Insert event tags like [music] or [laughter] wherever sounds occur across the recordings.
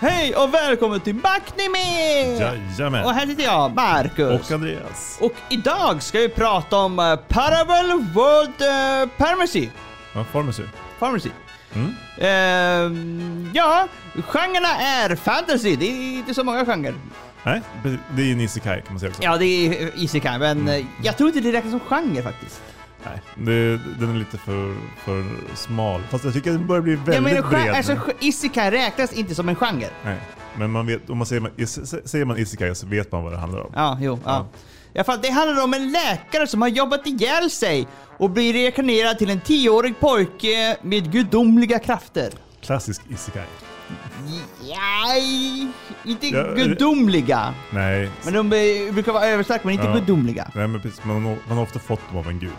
Hej och välkommen till Backnimi! Jajamän. Och här sitter jag, Marcus. Och Andreas. Och idag ska vi prata om uh, Parable World uh, Pharmacy. Ja, Pharmacy. Pharmacy. Mm. Ehm, ja, genrerna är fantasy. Det är inte så många genrer. Nej, det är en isekai kan man säga också. Ja, det är isekai, men Mm. eh, jag tror inte det räknas som genre faktiskt. Nej, det, den är lite för, för smal. Fast jag tycker att den börjar bli väldigt menar, gen- bred. alltså, nu. ge- isekai räknas inte som en genre. Nej, men man vet, om man säger, is- säger man isekai så vet man vad det handlar om. Ja, jo, ja. Ja. I alla fall, det handlar om en läkare som har jobbat ihjäl sig och blir reinkarnerad till en tioårig pojke med gudomliga krafter. Klassisk isekai. Nej, inte Ja, gudomliga. Nej, Men de eh, brukar vara överstärkta, men inte Ja. gudomliga. nej men precis, man, man har ofta fått dem av en gud.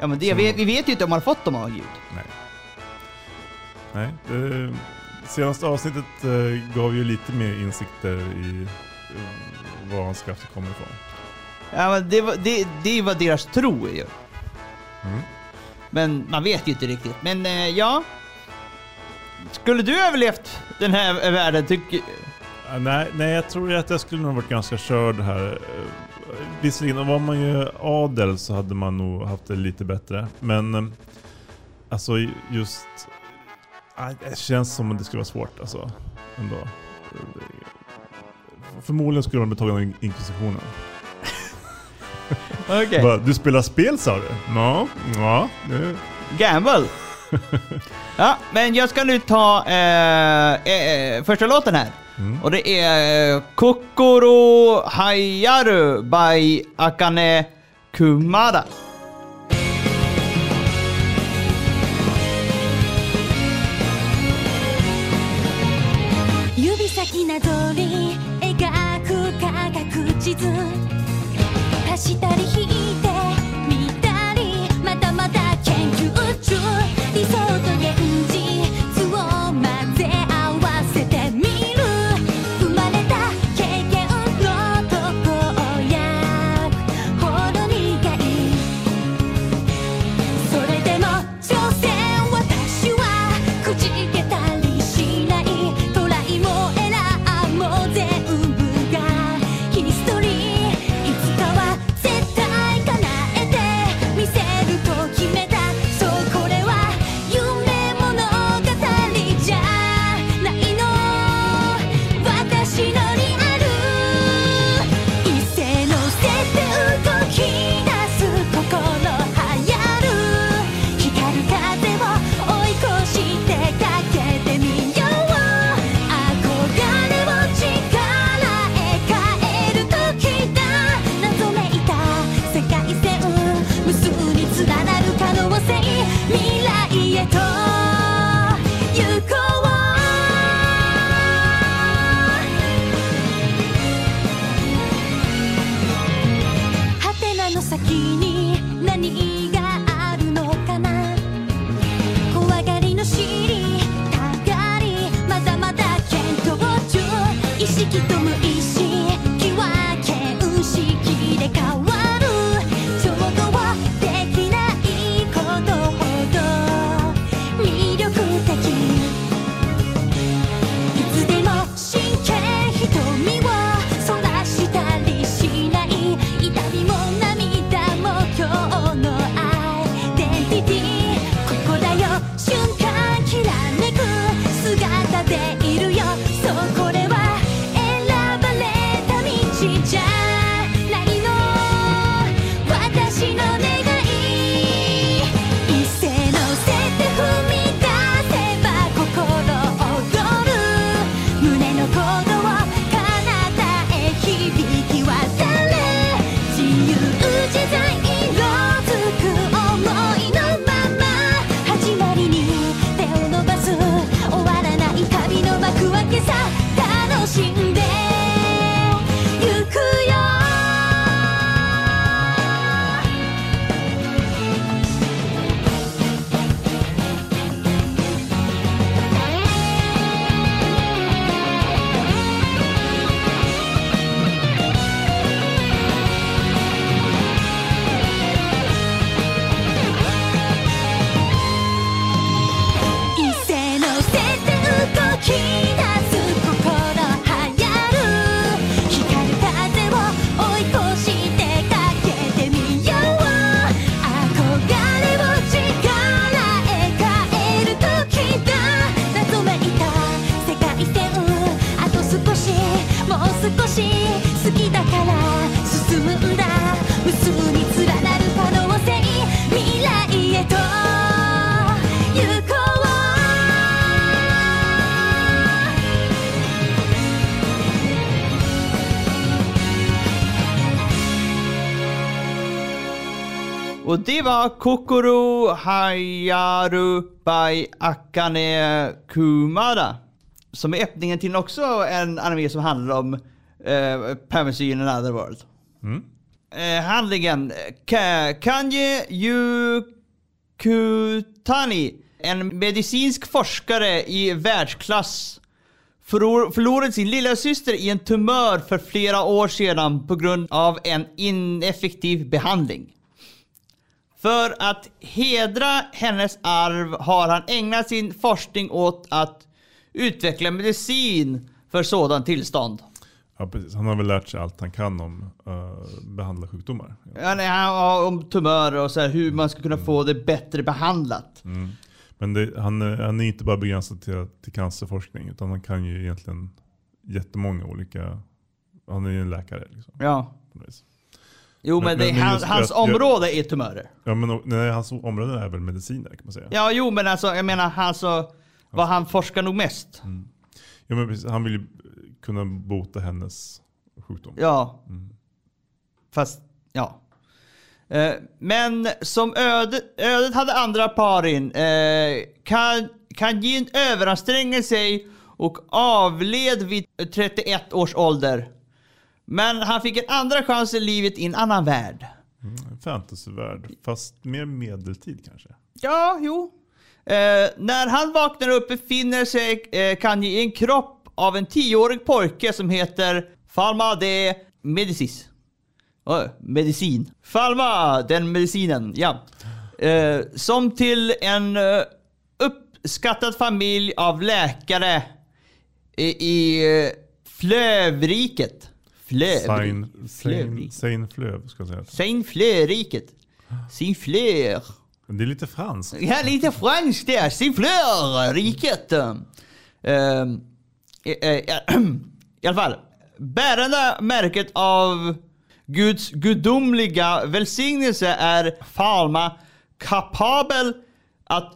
Ja, men det, vi, vi vet ju inte om man har fått dem av Gud. Nej. Nej, det senaste avsnittet eh, gav ju lite mer insikter i eh, var hans krafter kommer ifrån. Ja, men det, var- det, det är vad deras tro är ju. Mm. Men man vet ju inte riktigt. Men eh, ja. Skulle du överlevt den här världen, tycker... Nej, nej, jag tror att jag skulle nog varit ganska körd här. Visserligen, var man ju adel så hade man nog haft det lite bättre. Men eh, alltså just... Det känns som att det skulle vara svårt alltså. Ändå Eh, Förmodligen skulle man bli tagen av in- inkvisitionen. [laughs] Okej. Bara, Du spelar spel sa du? Ja, ja. Det, Gamble. [laughs] ja, men jag ska nu ta eh, eh, första låten här. mm. Och det är eh, Kokoro Hayaru by Akane Kumada. 指先なぞり描く科学 地図。足したり引いて Och det var Kokoro Hayaru by Akane Kumada. Som är öppningen till också en anime som handlar om uh, Piracy in another world. Mm. Eh, handlingen. Ka Kanye Yukutani, en medicinsk forskare i världsklass, förlor förlorade sin lilla syster i en tumör för flera år sedan på grund av en ineffektiv behandling. För att hedra hennes arv har han ägnat sin forskning åt att utveckla medicin för sådant tillstånd. Ja, precis. Han har väl lärt sig allt han kan om uh, behandla sjukdomar. Ja, nej, han om tumörer och så här, hur man ska kunna få det bättre behandlat. Mm. Men det, han, är- han är inte bara begränsad till, till cancerforskning utan han kan ju egentligen jättemånga olika... Han är ju en läkare. Liksom, Ja. Jo, Men- men, det, men- men han, just hans jag- jag- område är tumörer. Ja, men nej, hans område är väl mediciner kan man säga. Ja, jo, men alltså, jag menar, alltså, vad han forskar nog mest. Ja, men precis, han vill ju kunna bota hennes sjukdom. Ja. Mm. Fast, ja. Eh, men som ödet, ödet hade andra par in, eh, kan, kan Jin överanstränga sig och avled vid 31 års ålder. Men han fick en andra chans i livet i en annan värld. En fantasyvärld, fast mer medeltid kanske. Ja, jo. Eh, när han vaknar upp befinner sig eh, Kanye i en kropp av en tioårig pojke som heter Falma de Medicis. Oh, medicin. Falma, den medicinen, ja. Eh, som till en eh, uppskattad familj av läkare i, i eh, Flövriket. Flöv ska jag säga. Saint Flöriket. Saint Fleur. Men det är lite franskt. Ja, lite franskt där. Sifflör, riket. Ehm, eh, eh, [clears throat] I alla fall. Bärande märket av Guds gudomliga välsignelse är Falma kapabel att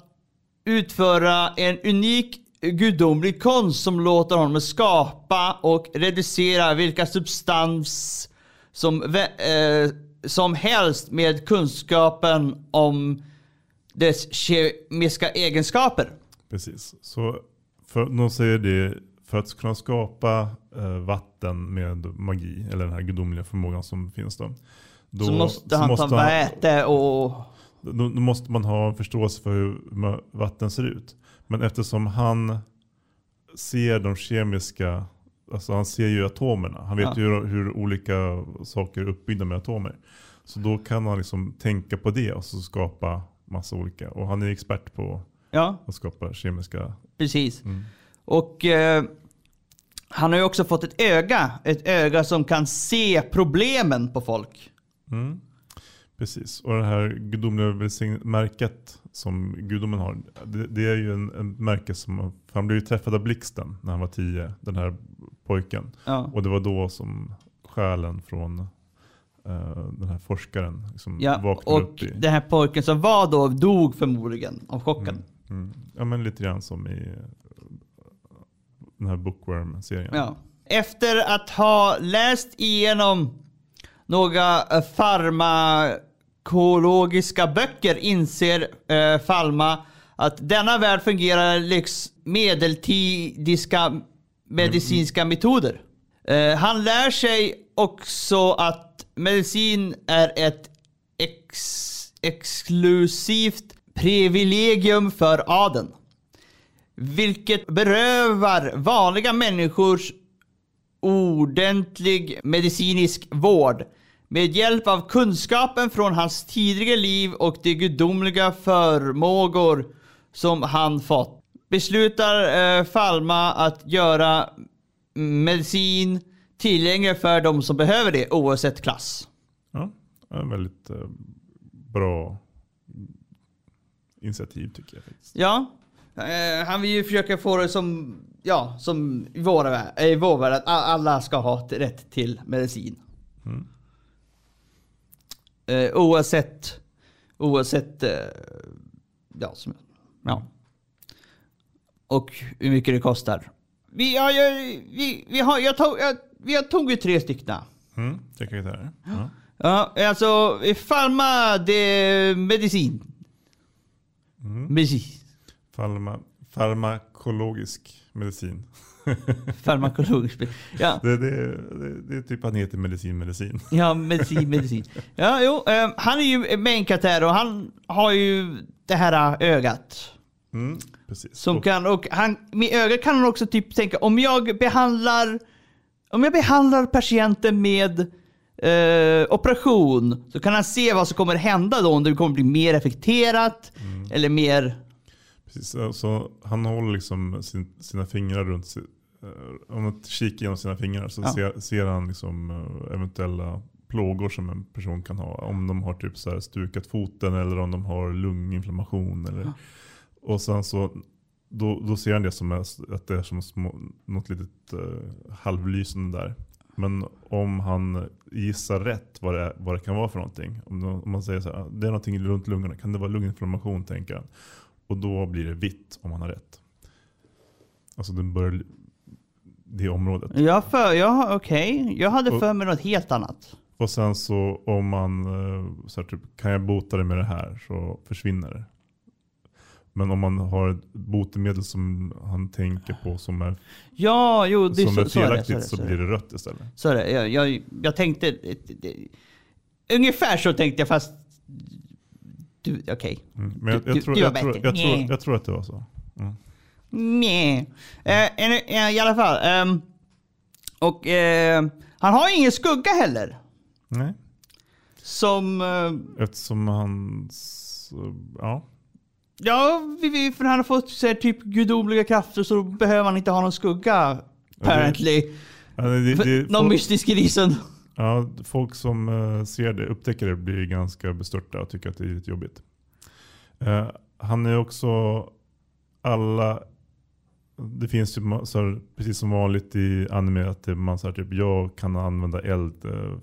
utföra en unik gudomlig konst som låter honom skapa och reducera vilka substans som, eh, som helst med kunskapen om dess kemiska egenskaper. Precis. Så för, de säger det, för att kunna skapa eh, vatten med magi, eller den här gudomliga förmågan som finns då. då så måste han ta väte och... Då, då måste man ha en förståelse för hur vatten ser ut. Men eftersom han ser de kemiska, alltså han ser ju atomerna. Han vet Ja. ju hur, hur olika saker är uppbyggda med atomer. Så då kan han liksom tänka på det och så skapa massa olika. Och han är expert på Ja, att skapa kemiska... precis. Mm. Och eh, han har ju också fått ett öga. Ett öga som kan se problemen på folk. Mm. Precis. Och det här gudomliga märket som gudomen har. Det, det är ju en, en märke som, han blev ju träffad av blixten när han var tio, den här pojken. Ja. Och det var då som själen från eh, den här forskaren liksom Ja, vaknade och upp i. den här pojken som var då dog förmodligen av chocken. Mm. Ja men lite grann som i eh, den här Bookworm-serien. Ja. Efter att ha läst igenom några eh, farmakologiska böcker inser eh, Falma att denna värld fungerar liksom medeltidiska medicinska metoder. Eh, han lär sig också att medicin är ett ex- exklusivt privilegium för adeln. Vilket berövar vanliga människors ordentlig medicinsk vård. Med hjälp av kunskapen från hans tidigare liv och de gudomliga förmågor som han fått beslutar eh, Falma att göra medicin tillgänglig för de som behöver det oavsett klass. Ja, en väldigt eh, bra initiativ tycker jag faktiskt. Ja, eh, han vill ju försöka få det som, ja, som i vår i vår värld att alla ska ha rätt till medicin. Mm. Eh, oavsett, oavsett, eh, ja, som, ja. Och hur mycket det kostar. Vi, ja, jag, vi, vi har, jag tog, jag, vi har tagit tre stycken. Mm, jag säga. Ja. Ja, alltså Pharma de medicin. Medicin. Farma, farmakologisk medicin. [laughs] Farmakologisk. Ja, Det, det, det, är typ han heter medicin, medicin. [laughs] ja, medicin, medicin. Ja, jo, eh, han är ju main karaktär och han har ju det här ögat. Mm, precis. Som Och- kan, och han, med ögat kan han också typ tänka, om jag behandlar om jag behandlar patienten med eh, operation så kan han se vad som kommer hända då, om det kommer bli mer effekterat eller mer... Precis, alltså, han håller liksom sin, sina fingrar runt si- eh, Om man kikar genom sina fingrar så Ja. ser, ser han liksom eh, eventuella plågor som en person kan ha. Om de har typ så här stukat foten eller om de har lunginflammation. Eller, Och sen så då, då ser han det som att det är som små, något litet uh, halvlysande där. Men om han gissar rätt vad det, är, vad det kan vara för någonting. Om, de, om man säger så här, det är någonting runt lungorna. Kan det vara lunginflammation tänker han. Och då blir det vitt om han har rätt. Alltså den börjar det området. Ja, för, ja okej. Jag hade Och- för mig något helt annat. Och sen så om man eh, så här, typ, kan jag bota det med det här så försvinner det. Men om man har ett botemedel som han tänker på som är, Ja, jo, det som så, är så är det. felaktigt Så är det, så, blir det rött istället. Så är det. Jag, jag, jag tänkte... Ungefär så tänkte jag fast... Du, okej. Mm. Men jag, tror, att det var så. Mm. Nej. Eh, I alla fall. ehm, och eh, han har ingen skugga heller. Nej, Som... eh, eftersom han... Ja, ja, för han har fått så här, typ gudomliga krafter så behöver han inte ha någon skugga. Apparently. Ja, det, det, det, någon mystisk reason ja, folk som eh, ser det, upptäcker det, blir ganska bestörta och tycker att det är lite jobbigt. Eh, han är också alla det finns typ ju så här, precis som vanligt i anime att man så här, typ, jag kan använda eld eh,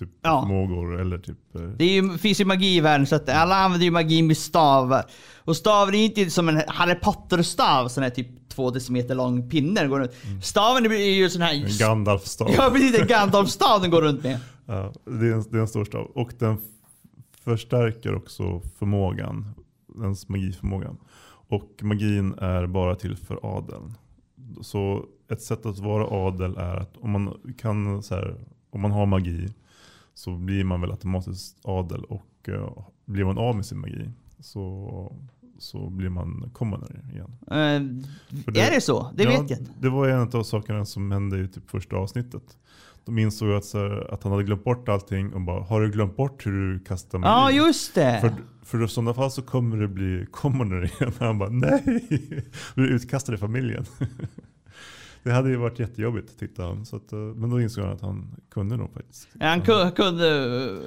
typ Ja. förmågor eller typ eh, Det är ju, finns ju magi i världen så att alla använder ju magi med stavar. Och staven är inte som en Harry Potter-stav, sån här typ två decimeter lång pinne. Går runt. Staven är ju sån här... en Gandalf-stav. Ja precis, en Gandalf-stav den går runt med. [laughs] Ja, det, är en, det är en stor stav. Och den förstärker också förmågan. Ens magiförmågan. Och magin är bara till för adeln. Så ett sätt att vara adel är att om man, kan, så här, om man har magi så blir man väl automatiskt adel. Och eh, blir man av med sin magi så, så blir man commoner igen. För det- är det så? Det Ja, vet jag inte. Det var en av sakerna som hände i typ första avsnittet. De insåg att, så här, att han hade glömt bort allting och bara, har du glömt bort hur du kastar magi? Ja, just det. För, för i sådana fall så kommer det bli commoner igen. [laughs] Han bara, nej! [laughs] Du är utkastad i familjen. [laughs] Det hade ju varit jättejobbigt tyckte han. Så att, eh, men då insåg han att han kunde nog faktiskt. Han ku- kunde...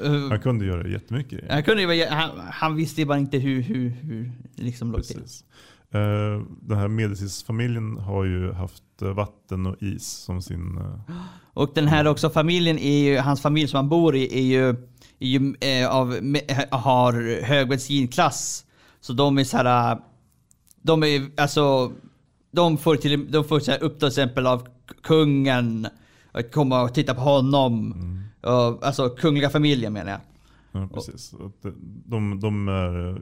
eh, Han kunde göra jättemycket. han, kunde han, han visste ju bara inte hur, hur, hur det liksom låg till. Eh, Den här Medicis-familjen har ju haft vatten och is som sin... eh, Och den här också familjen är ju, hans familj som han bor i är ju, är ju eh, av, har hög bensinklass. Så de är så här, de är alltså, de får till, de får så här upp till exempel av kungen, att komma och titta på honom. Och, alltså kungliga familjen menar jag. Ja, precis. De, de, de är... eh,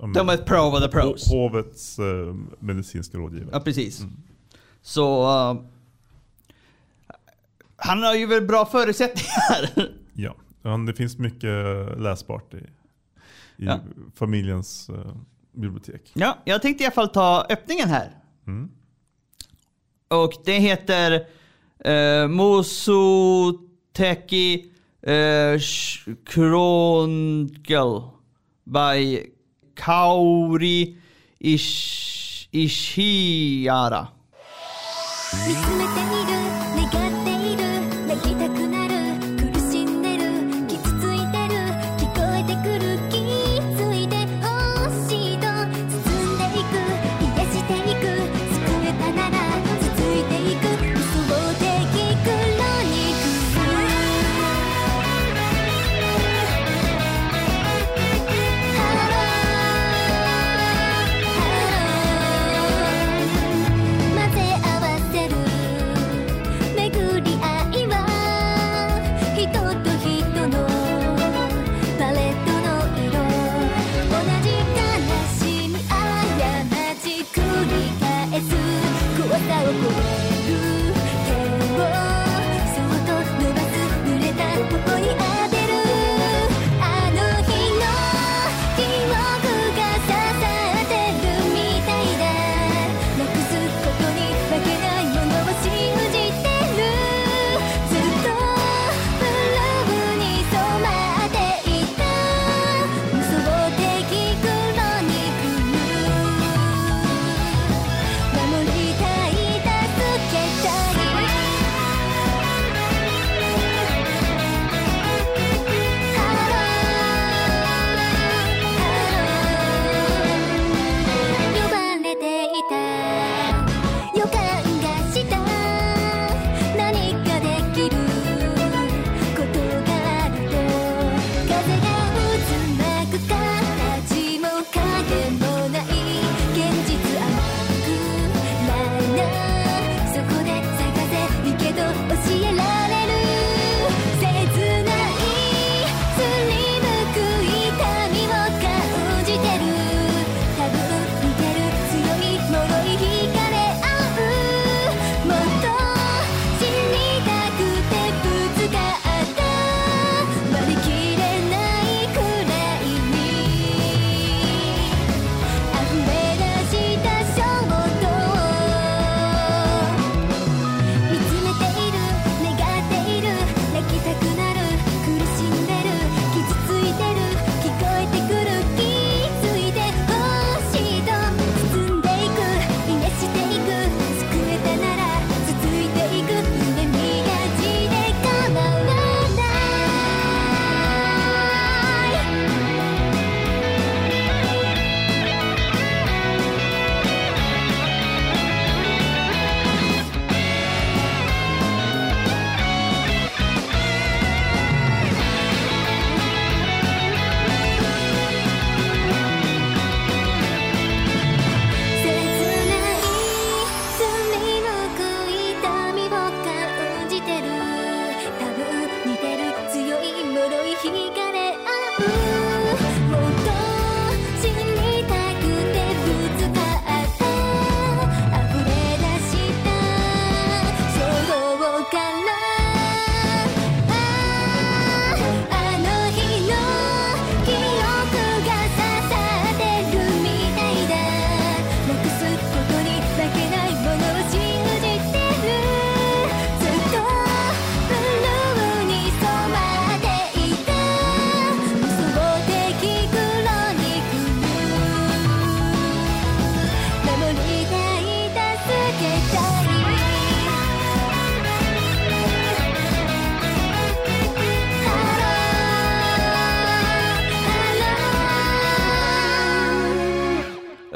ja, De är ett pro of the pros. ho- Hovets eh, medicinska rådgivare. Ja, precis. Så... eh, han har ju väl bra förutsättningar. [laughs] Ja. Det finns mycket läsbart i, i Ja. familjens eh, bibliotek. ja, jag tänkte i alla fall ta öppningen här. Mm. Och det heter eh, Mosoteki eh, Chronicle by Kauri... Ish Ishiara. Mm.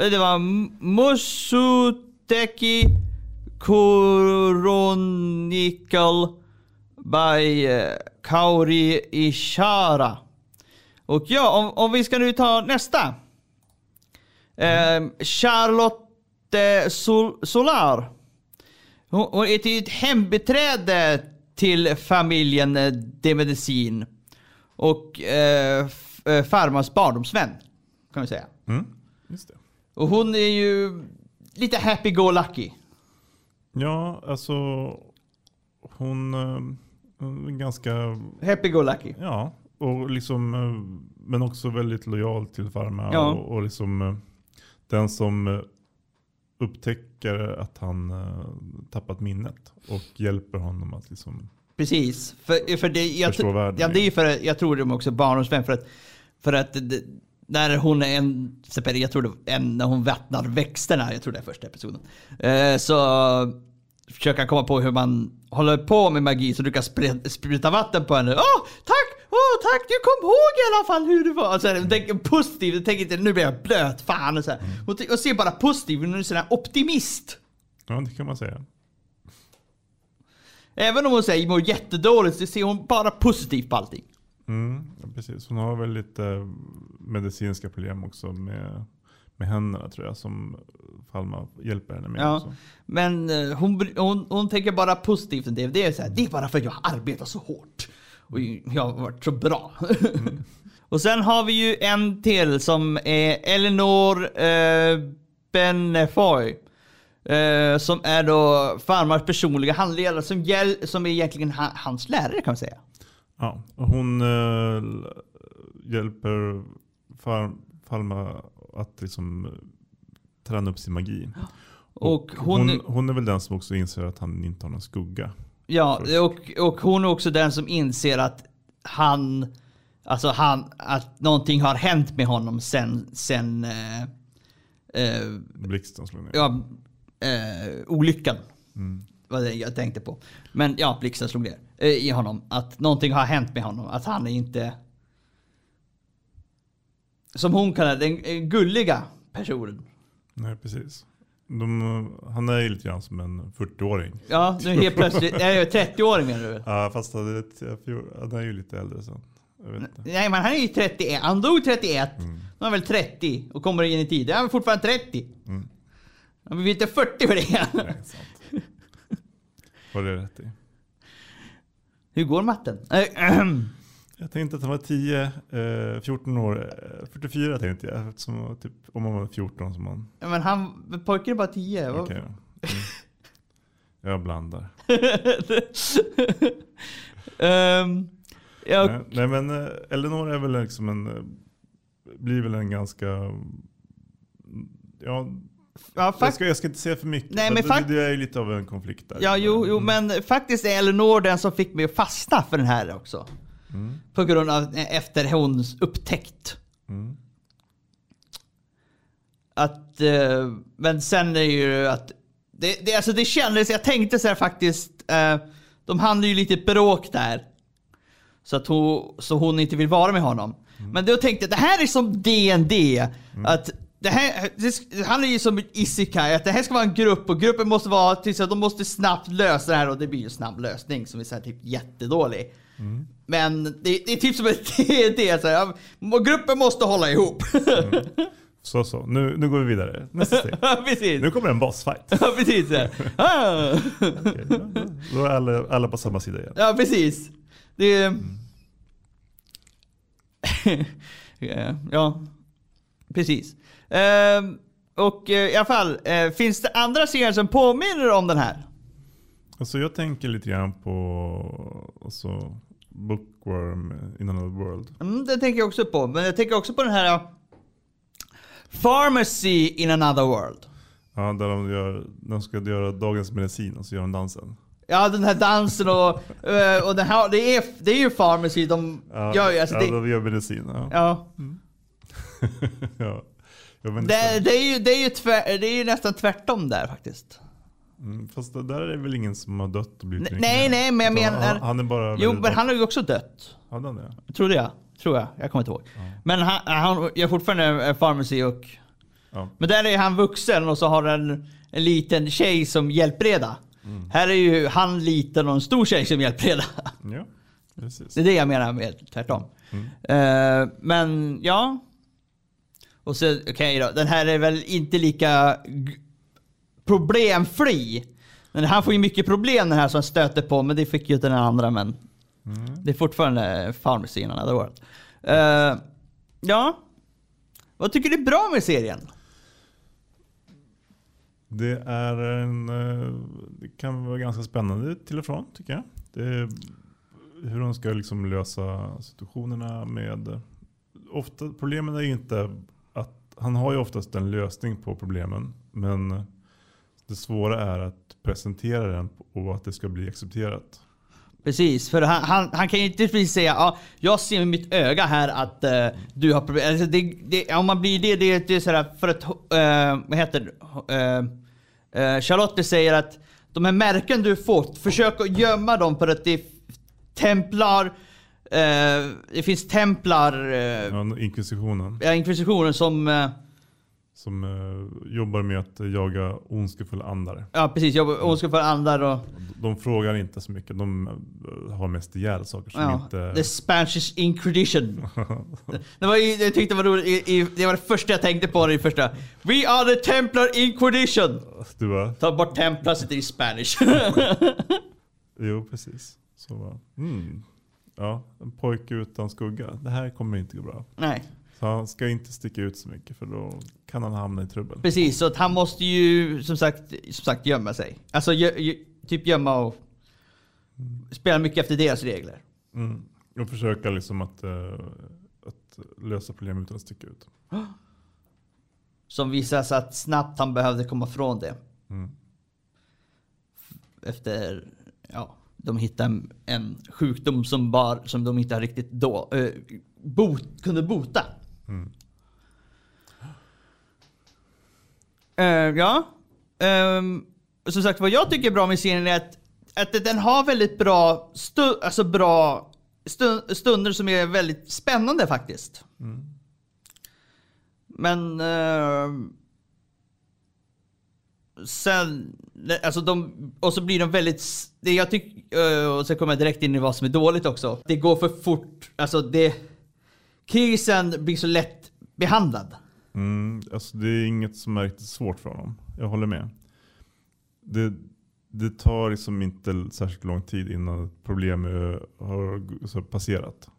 Det var Musuteki Chronicle by eh, Kaori Ishara. Och ja, om, om vi ska nu ta nästa. Eh, Charlotte Sol Solar. Hon, hon är till ett hembiträde till familjen De Medicin. Och eh, eh, farmors barndomsvän. Kan vi säga. Mm, just det. Och hon är ju lite happy-go-lucky. Ja, alltså hon eh, är ganska, Happy-go-lucky. ja, och liksom, eh, men också väldigt lojal till farmor. Ja. Och, och liksom eh, den som upptäcker att han tappat minnet och hjälper honom att liksom, Precis. För, för det, jag, Förstå världen, ja, det är för, jag tror de också barndomsvän för att, för att det, när hon är en, jag tror det en, när hon vattnar växterna, jag tror det är första episoden. Eh, så försöker han komma på hur man håller på med magi så du kan spruta, vatten på henne. Åh, tack! Åh, tack! Du kom ihåg i alla fall hur det var. Alltså, jag tänker positivt, jag tänker inte nu blir jag blöt, fan och så här. T- och ser bara positivt, hon är en sån här optimist. ja det kan man säga. Även om hon säger mår jättedåligt så ser hon bara positivt på allting. Mm, precis. Hon har väl lite medicinska problem också med, med händerna tror jag som Falma hjälper henne med. Ja, också. men eh, hon, hon, hon tänker bara positivt om det. Det är, så här, det är bara för att jag arbetar så hårt. Och jag har varit så bra. [laughs] och sen har vi ju en till som är Eleanor eh, Benefoy. Eh, som är då farmars personliga handledare som, hjäl- som är egentligen ha- hans lärare kan man säga. Ja, hon eh, hjälper far, Falma att liksom eh, träna upp sin magi. Och hon, hon, hon är väl den som också inser att han inte har någon skugga. ja, och, och hon är också den som inser att han, alltså han, att någonting har hänt med honom sen, sen eh, eh, Blixten slår ner. ja, eh, olyckan. Mm. Var det jag tänkte på. Men ja, blixten slog ner eh, i honom. Att någonting har hänt med honom. Att han är inte... Som hon kallar den eh, gulliga personen. Nej, precis. De, han är ju lite grann som en 40-åring. Ja, nu helt plötsligt. [laughs] Nej, 30-åring menar du? Ja, fast han är, han är ju lite äldre sen. Nej, men han är ju 31. Han dog 31. Nu är han väl 30 och kommer in i tid. Då är han fortfarande 30. Mm. Han blir inte 40 för det. Nej, sant. Var det rätt i? Hur går matten? Eh. [clears throat] Jag tänkte att han var 10, eh, 14 år. eh, 44 tänkte jag. Eftersom, typ, om man var 14 som man... Men han, pojken är bara 10. Vad- Okej då. Mm. Jag blandar. [laughs] Ehm, ja, Nej, nej men eh, Eleanor är väl liksom en... eh, Blir väl en ganska... Ja, ja, jag ska, jag ska inte säga för mycket. Nej, men fakt- det är ju lite av en konflikt där. Ja, jo, jo Mm. men faktiskt är Eleanor den som fick mig att fastna för den här också. Mm. På grund av eh, efter hons upptäckt. Mm. Att, eh, men sen är ju att, det, det, alltså det kändes, jag tänkte så här faktiskt, eh, de hade ju lite bråk där. Så att hon, så hon inte vill vara med honom. Men då tänkte jag, det här är som D&D Att det här, det handlar ju som Isekai, att det här ska vara en grupp och gruppen måste vara tills att de måste snabbt lösa det här och det blir ju en snabb lösning som är så här typ jättedålig. Men det, det är typ som ett [laughs] D&D så här, gruppen måste hålla ihop. Så så, nu, nu går vi vidare. Nästa steg. [laughs] Nu kommer en bossfight. [laughs] Ja, precis. så. Ah. Ja. Då är alla, alla på samma sida igen. Ja, precis. Det... Ja, ja, precis. Ehm, och eh, i alla fall, eh, finns det andra serier som påminner om den här? Alltså jag tänker lite grann på alltså, Bookworm in another world. Mm, det tänker jag också på. Men jag tänker också på den här ja, Pharmacy in another world. Ja, där de, gör, de ska göra dagens medicin och så gör de dansen. Ja, den här dansen och, eh, och den här, det är, det är ju Pharmacy de Ja, gör. Alltså ja det, de gör medicin. Ja. ja. [laughs] ja. Jag. Det, det, är ju, det, är ju tvär, det är ju nästan tvärtom där faktiskt. Mm, fast det där är väl ingen som har dött och blivit Nej, nej, nej, men jag Utan menar- Han, han är bara Jo, men han har ju också dött. Hade han det? Trodde jag. Tror jag. Jag kommer inte ihåg. Men han, han gör fortfarande eh, pharmacy och... Ja. Men där är han vuxen och så har en, en liten tjej som hjälpreda. Mm. Här är ju han liten och en stor tjej som hjälpreda. Ja, precis. Det är det jag menar med tvärtom. Mm. Eh, men ja. Och så, okej då. Den här är väl inte lika problemfri. Men han får ju mycket problem den här som stöter på, men det fick ju den andra. Men Mm. det är fortfarande Pharmacy in another world. Eh, ja. Vad tycker du är bra med serien? Det är en... eh, Det kan vara ganska spännande till och från tycker jag. Det hur de ska liksom lösa situationerna med... Ofta, problemen är ju inte. Han har ju oftast en lösning på problemen. Men det svåra är att presentera den och att det ska bli accepterat. Precis, för han, han, han kan ju inte precis säga ja, jag ser med mitt öga här att uh, du har problem. Alltså det, det, om man blir det, det, det är sådär för att, uh, vad heter det? uh, Charlotte säger att de här märken du fått, försök att gömma dem för att det är templar, eh, det finns templar, eh, Ja, inkvisitionen. ja, inkvisitionen som, eh, Som eh, jobbar med att jaga ondskefulla andar. ja precis, jobbar ondskefulla andar och De frågar inte så mycket. De eh, har mest ihjäl saker som Ja, inte... The Spanish Inquisition. [laughs] det var ju, jag tyckte det var roligt, det var det första jag tänkte på i första. We are the Templar Inquisition! Du va? Ta bort Templar sitter i Spanish. [laughs] Jo, precis. Så va. Mm. Ja, en pojke utan skugga. Det här kommer inte gå bra. Nej. Så han ska inte sticka ut så mycket för då kan han hamna i trubbel. Precis, så att han måste ju som sagt, som sagt gömma sig. Alltså gö, gö, typ gömma och spela mycket efter deras regler. Mm. Och försöka liksom att, eh, att lösa problem utan att sticka ut. [gasps] Som visar sig att snabbt han behövde komma från det. Mm. Efter, de hittade en, sjukdom som, bar, som de inte riktigt då, eh, bot, kunde bota. Mm. Eh, ja. Ehm, som sagt vad jag tycker är bra med serien är att, att den har väldigt bra, stu, alltså bra stu, stunder som är väldigt spännande faktiskt. Men... sen, alltså de, och så blir de väldigt, det jag tycker, och så kommer jag direkt in i vad som är dåligt också. Det går för fort, alltså det, krisen blir så lätt behandlad. Mm, alltså det är inget som är riktigt svårt för honom. Jag håller med. Det, det tar liksom inte särskilt lång tid innan ett problem har passerat.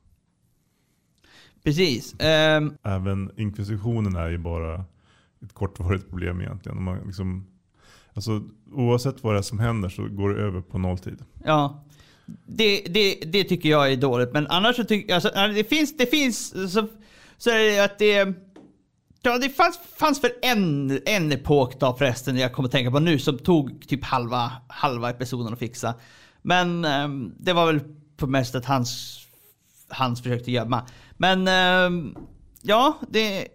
Precis. Ehm, Även inkvisitionen är ju bara ett kortvarigt problem egentligen. Man liksom, alltså, oavsett vad det är som händer så går det över på nolltid. Ja. Det, det, det tycker jag är dåligt. Men annars så tycker alltså, det finns, det finns så, så är det att det Ja, det fanns, fanns för en, en epok då förresten jag kommer att tänka på nu som tog typ halva, halva episoden att fixa. Men um, det var väl på mest att hans, hans försökte gömma. Men um, ja, det...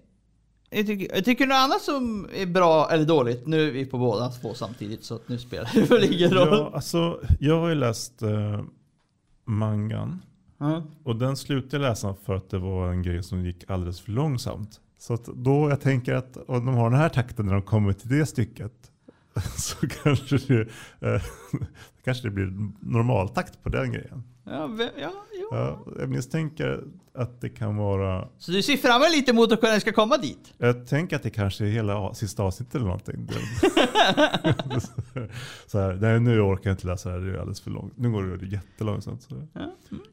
Jag tycker, jag tycker något annat som är bra eller dåligt. Nu är vi på båda två samtidigt så nu spelar det väl ingen roll. Ja, alltså, jag har ju läst eh, mangan. Ja. Och den slutade jag läsa för att det var en grej som gick alldeles för långsamt. Så då jag tänker att om de har den här takten när de kommer till det stycket [laughs] så kanske det, eh, [laughs] kanske det blir normaltakt på den grejen. Ja, ve- ja, jo. Ja, jag misstänker att det kan vara, Så du ser fram emot lite mot att kunna ska komma dit? jag tänker att det kanske är hela sista avsnittet eller någonting. [laughs] så här, nej, nu orkar jag inte läsa det här, det är alldeles för långt. Nu går det jättelångsamt. Så. Ja. Mm.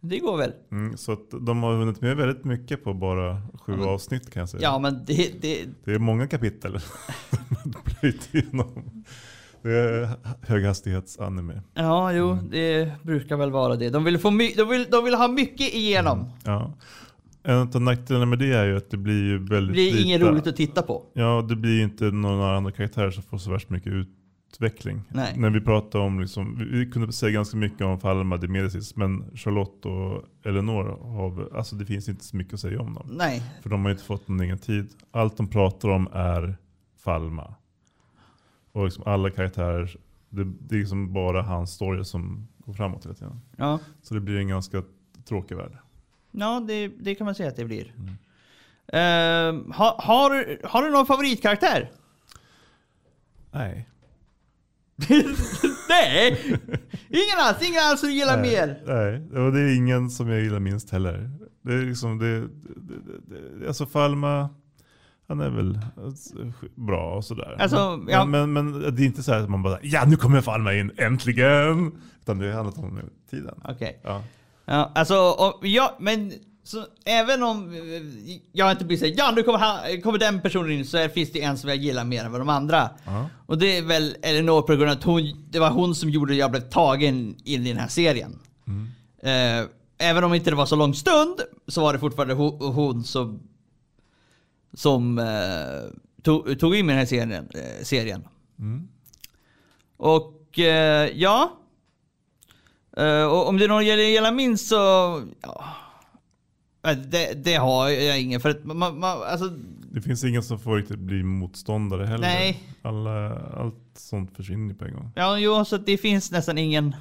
Det går väl? Mm, så de har hunnit med väldigt mycket på bara sju avsnitt kan jag säga. Ja, men det... det Det är många kapitel. Plöjt igenom. Det är höghastighetsanime. ja, jo, det brukar väl vara det. De vill, få de vill, de vill ha mycket igenom. Ja. En av nackdelarna med det är ju att det blir ju Det väldigt blir inget roligt att titta på. Ja, det blir inte några andra karaktärer som får så värst mycket utveckling. Nej. När vi pratar om, liksom, vi- vi kunde säga ganska mycket om Falma de Medicis, men Charlotte och Eleanor, har, alltså det finns inte så mycket att säga om dem. Nej. För de har inte fått någon egen tid. Allt de pratar om är Falma. Och liksom alla karaktärer, det, det är liksom bara hans story som går framåt hela tiden. Ja, Så det blir en ganska tråkig värld. ja det, det kan man säga att det blir. Ehm, ha, har, du- har du någon favoritkaraktär? Nej. [laughs] Nej! Ingen alls, ingen alls som du gillar nej, mer. Nej, och det är ingen som jag gillar minst heller. Det är liksom, det, det, det, det, alltså Falma, han är väl alltså, bra och sådär. Alltså, men, ja. men, men, men det är inte så att man bara, ja nu kommer Falma in, äntligen! Utan det handlar om tiden. Okej. Ja. Ja, alltså, och, ja, men så, även om jag inte blir såhär, ja nu kommer, han, kommer den personen in, så finns det en som jag gillar mer än vad de andra. Ja. Och det är väl Elinor på grund av att hon, det var hon som gjorde att jag blev tagen in i den här serien. Eh, även om inte det var så lång stund, så var det fortfarande hon, hon som, som eh, tog, tog in mig i den här serien. Eh, serien. Mm. Och eh, ja. Eh, och om det är någon gillar minst så... Ja. Eh, Det, det har jag ingen. För att man, man, alltså, Det finns ingen som får riktigt bli motståndare heller. Nej. Alla, allt sånt försvinner på en gång. ja, jo, så det finns nästan ingen.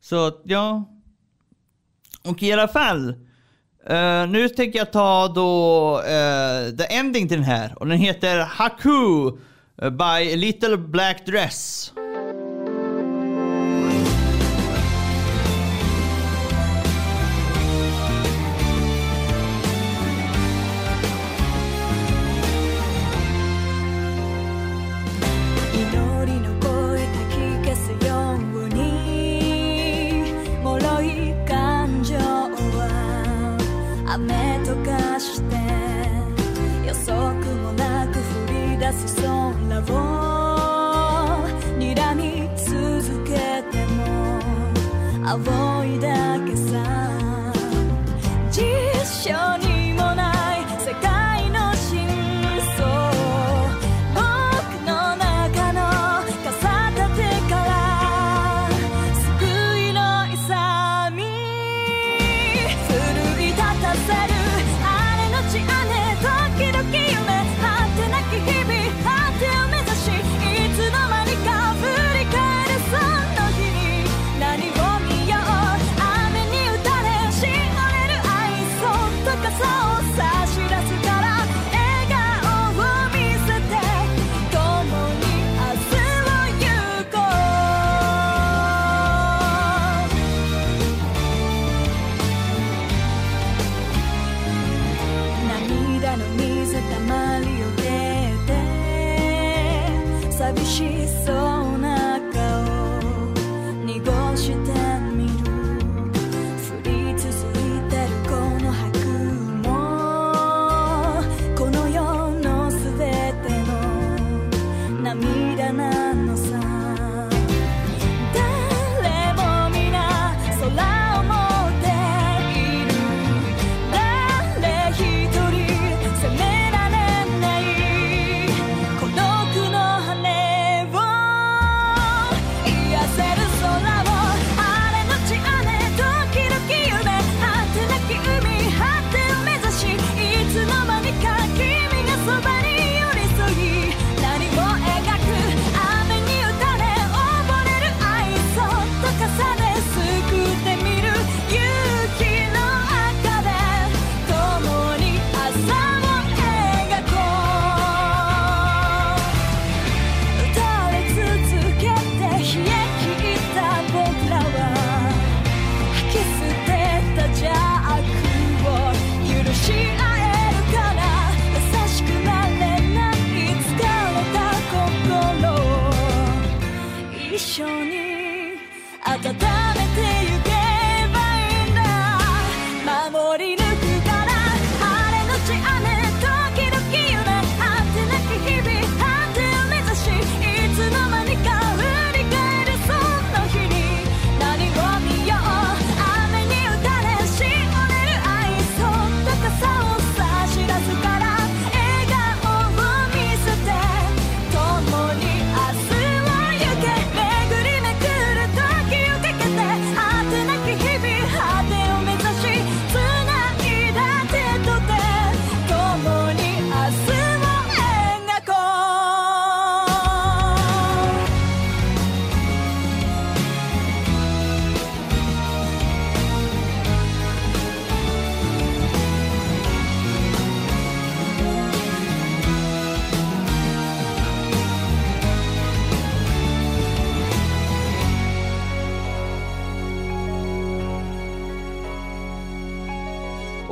Så ja. Och i alla fall. Uh, nu tänker jag ta då uh, the ending till den här. Och den heter Haku eh, by Little Black Dress.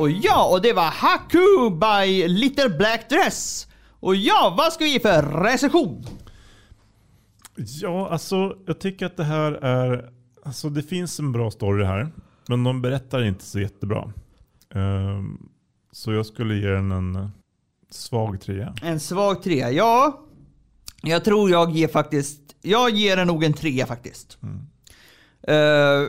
Och ja, och det var Haku by Little Black Dress. Och ja, vad ska vi ge för recension? Ja, alltså jag tycker att det här är... Alltså det finns en bra story här. Men de berättar inte så jättebra. Ehm, så jag skulle ge den en svag trea. En svag trea. Ja, jag tror jag ger faktiskt... Jag ger den nog en trea faktiskt. Eh,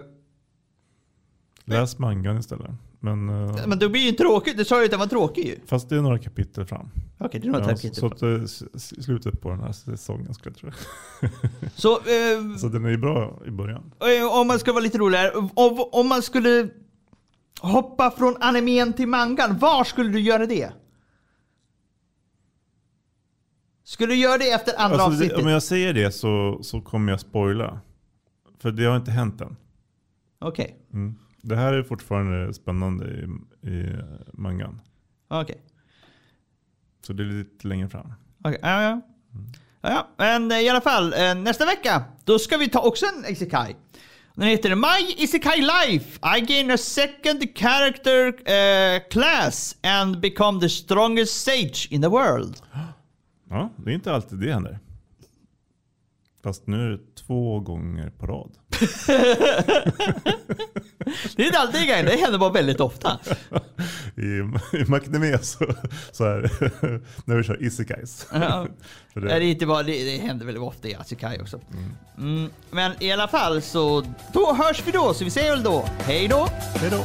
Läs mangan istället. Men, eh, men det blir ju tråkigt. Du sa ju att den var tråkig ju. fast det är några kapitel fram. Okej, det är några Ja, så kapitel. så att, eh, slutet på den här säsongen skulle jag tro. [laughs] Så, eh, Så den är ju bra i början. Eh, om man ska vara lite roligare. Om, om man skulle hoppa från animen till mangan, var skulle du göra det? Skulle du göra det efter andra Alltså, det, avsnittet? om jag säger det så, så kommer jag spoila. För det har inte hänt än. Okej, Mm. Det här är fortfarande spännande i, i mangan. okej. Så det är lite längre fram. Okej, ja, ja. ja, ja. Men eh, i alla fall, eh, nästa vecka, då ska vi ta också en Isekai. Den heter My Isekai Life. I gain a second character eh, class and become the strongest sage in the world. [gasps] Ja, det är inte alltid det händer. Fast nu är det två gånger på rad. Det är inte alltid en det händer bara väldigt ofta. i, i Macadamia så, så här, [laughs] när vi kör isekais. Ja. Det, det- är inte bara, det, det händer väl ofta i Asikai också. Mm, men i alla fall så, då hörs vi då. Så vi säger väl då, hej då! Hej då!